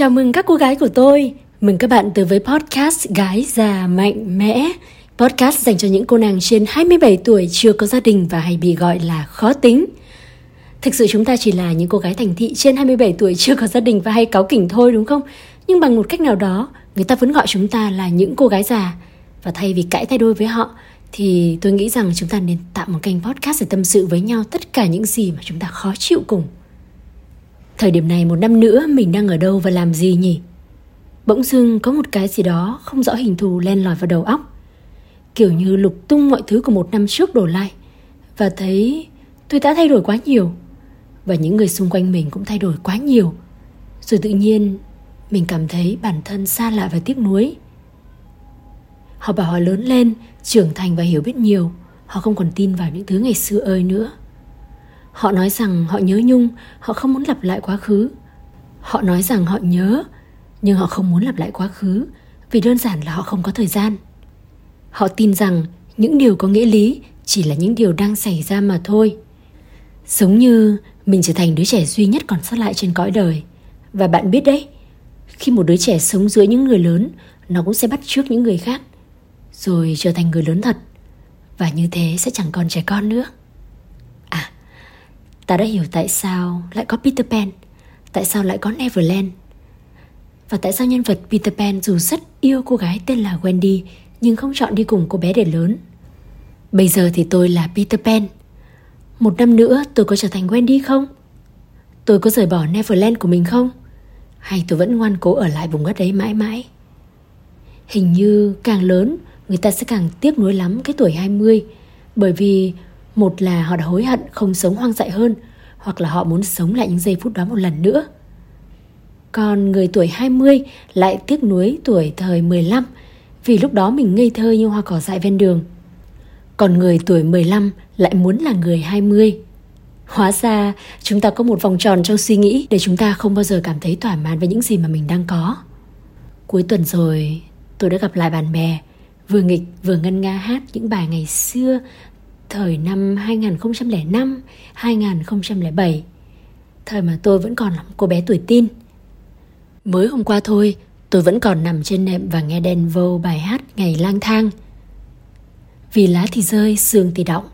Chào mừng các cô gái của tôi. Mừng các bạn tới với podcast Gái già mạnh mẽ. Podcast dành cho những cô nàng trên 27 tuổi chưa có gia đình và hay bị gọi là khó tính. Thực sự chúng ta chỉ là những cô gái thành thị trên 27 tuổi chưa có gia đình và hay cáu kỉnh thôi đúng không? Nhưng bằng một cách nào đó, người ta vẫn gọi chúng ta là những cô gái già. Và thay vì cãi tay đôi với họ, thì tôi nghĩ rằng chúng ta nên tạo một kênh podcast để tâm sự với nhau tất cả những gì mà chúng ta khó chịu cùng. Thời điểm này một năm nữa mình đang ở đâu và làm gì nhỉ? Bỗng dưng có một cái gì đó không rõ hình thù len lỏi vào đầu óc. Kiểu như lục tung mọi thứ của một năm trước đổ lại. Và thấy tôi đã thay đổi quá nhiều. Và những người xung quanh mình cũng thay đổi quá nhiều. Rồi tự nhiên mình cảm thấy bản thân xa lạ và tiếc nuối. Họ bảo họ lớn lên, trưởng thành và hiểu biết nhiều. Họ không còn tin vào những thứ ngày xưa ơi nữa. Họ nói rằng họ nhớ Nhung, họ không muốn lặp lại quá khứ. Họ nói rằng họ nhớ, nhưng họ không muốn lặp lại quá khứ vì đơn giản là họ không có thời gian. Họ tin rằng những điều có nghĩa lý chỉ là những điều đang xảy ra mà thôi. Giống như mình trở thành đứa trẻ duy nhất còn sót lại trên cõi đời. Và bạn biết đấy, khi một đứa trẻ sống dưới những người lớn, nó cũng sẽ bắt chước những người khác, rồi trở thành người lớn thật. Và như thế sẽ chẳng còn trẻ con nữa. Ta đã hiểu tại sao lại có Peter Pan, Tại sao lại có Neverland Và tại sao nhân vật Peter Pan dù rất yêu cô gái tên là Wendy Nhưng không chọn đi cùng cô bé để lớn Bây giờ thì tôi là Peter Pan Một năm nữa tôi có trở thành Wendy không? Tôi có rời bỏ Neverland của mình không? Hay tôi vẫn ngoan cố ở lại vùng đất ấy mãi mãi? Hình như càng lớn, Người ta sẽ càng tiếc nuối lắm cái tuổi 20 Bởi vì một là họ đã hối hận không sống hoang dại hơn, Hoặc là họ muốn sống lại những giây phút đó một lần nữa. Còn người tuổi 20 lại tiếc nuối tuổi thời 15 Vì lúc đó mình ngây thơ như hoa cỏ dại ven đường. Còn người tuổi 15 lại muốn là người 20 Hóa ra, chúng ta có một vòng tròn trong suy nghĩ Để chúng ta không bao giờ cảm thấy thỏa mãn với những gì mà mình đang có. Cuối tuần rồi, tôi đã gặp lại bạn bè, Vừa nghịch vừa ngân nga hát những bài ngày xưa thời năm 2005, 2007, thời mà tôi vẫn còn là một cô bé tuổi tin. Mới hôm qua thôi, tôi vẫn còn nằm trên nệm và nghe đèn vô bài hát Ngày lang thang. Vì lá thì rơi, sương thì động,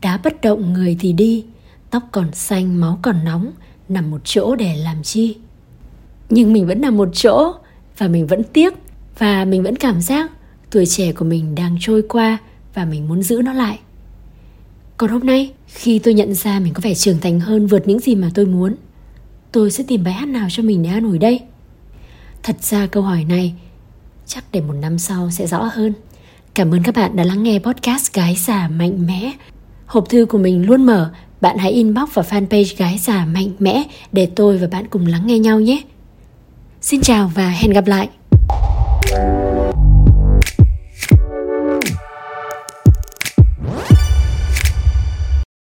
đá bất động người thì đi, tóc còn xanh, máu còn nóng, nằm một chỗ để làm chi. Nhưng mình vẫn nằm một chỗ và mình vẫn tiếc và mình vẫn cảm giác tuổi trẻ của mình đang trôi qua và mình muốn giữ nó lại. Còn hôm nay, khi tôi nhận ra mình có vẻ trưởng thành hơn vượt những gì mà tôi muốn, tôi sẽ tìm bài hát nào cho mình để an ủi đây? Thật ra câu hỏi này chắc để một năm sau sẽ rõ hơn. Cảm ơn các bạn đã lắng nghe podcast Gái già mạnh mẽ. Hộp thư của mình luôn mở, bạn hãy inbox vào fanpage Gái già mạnh mẽ để tôi và bạn cùng lắng nghe nhau nhé. Xin chào và hẹn gặp lại.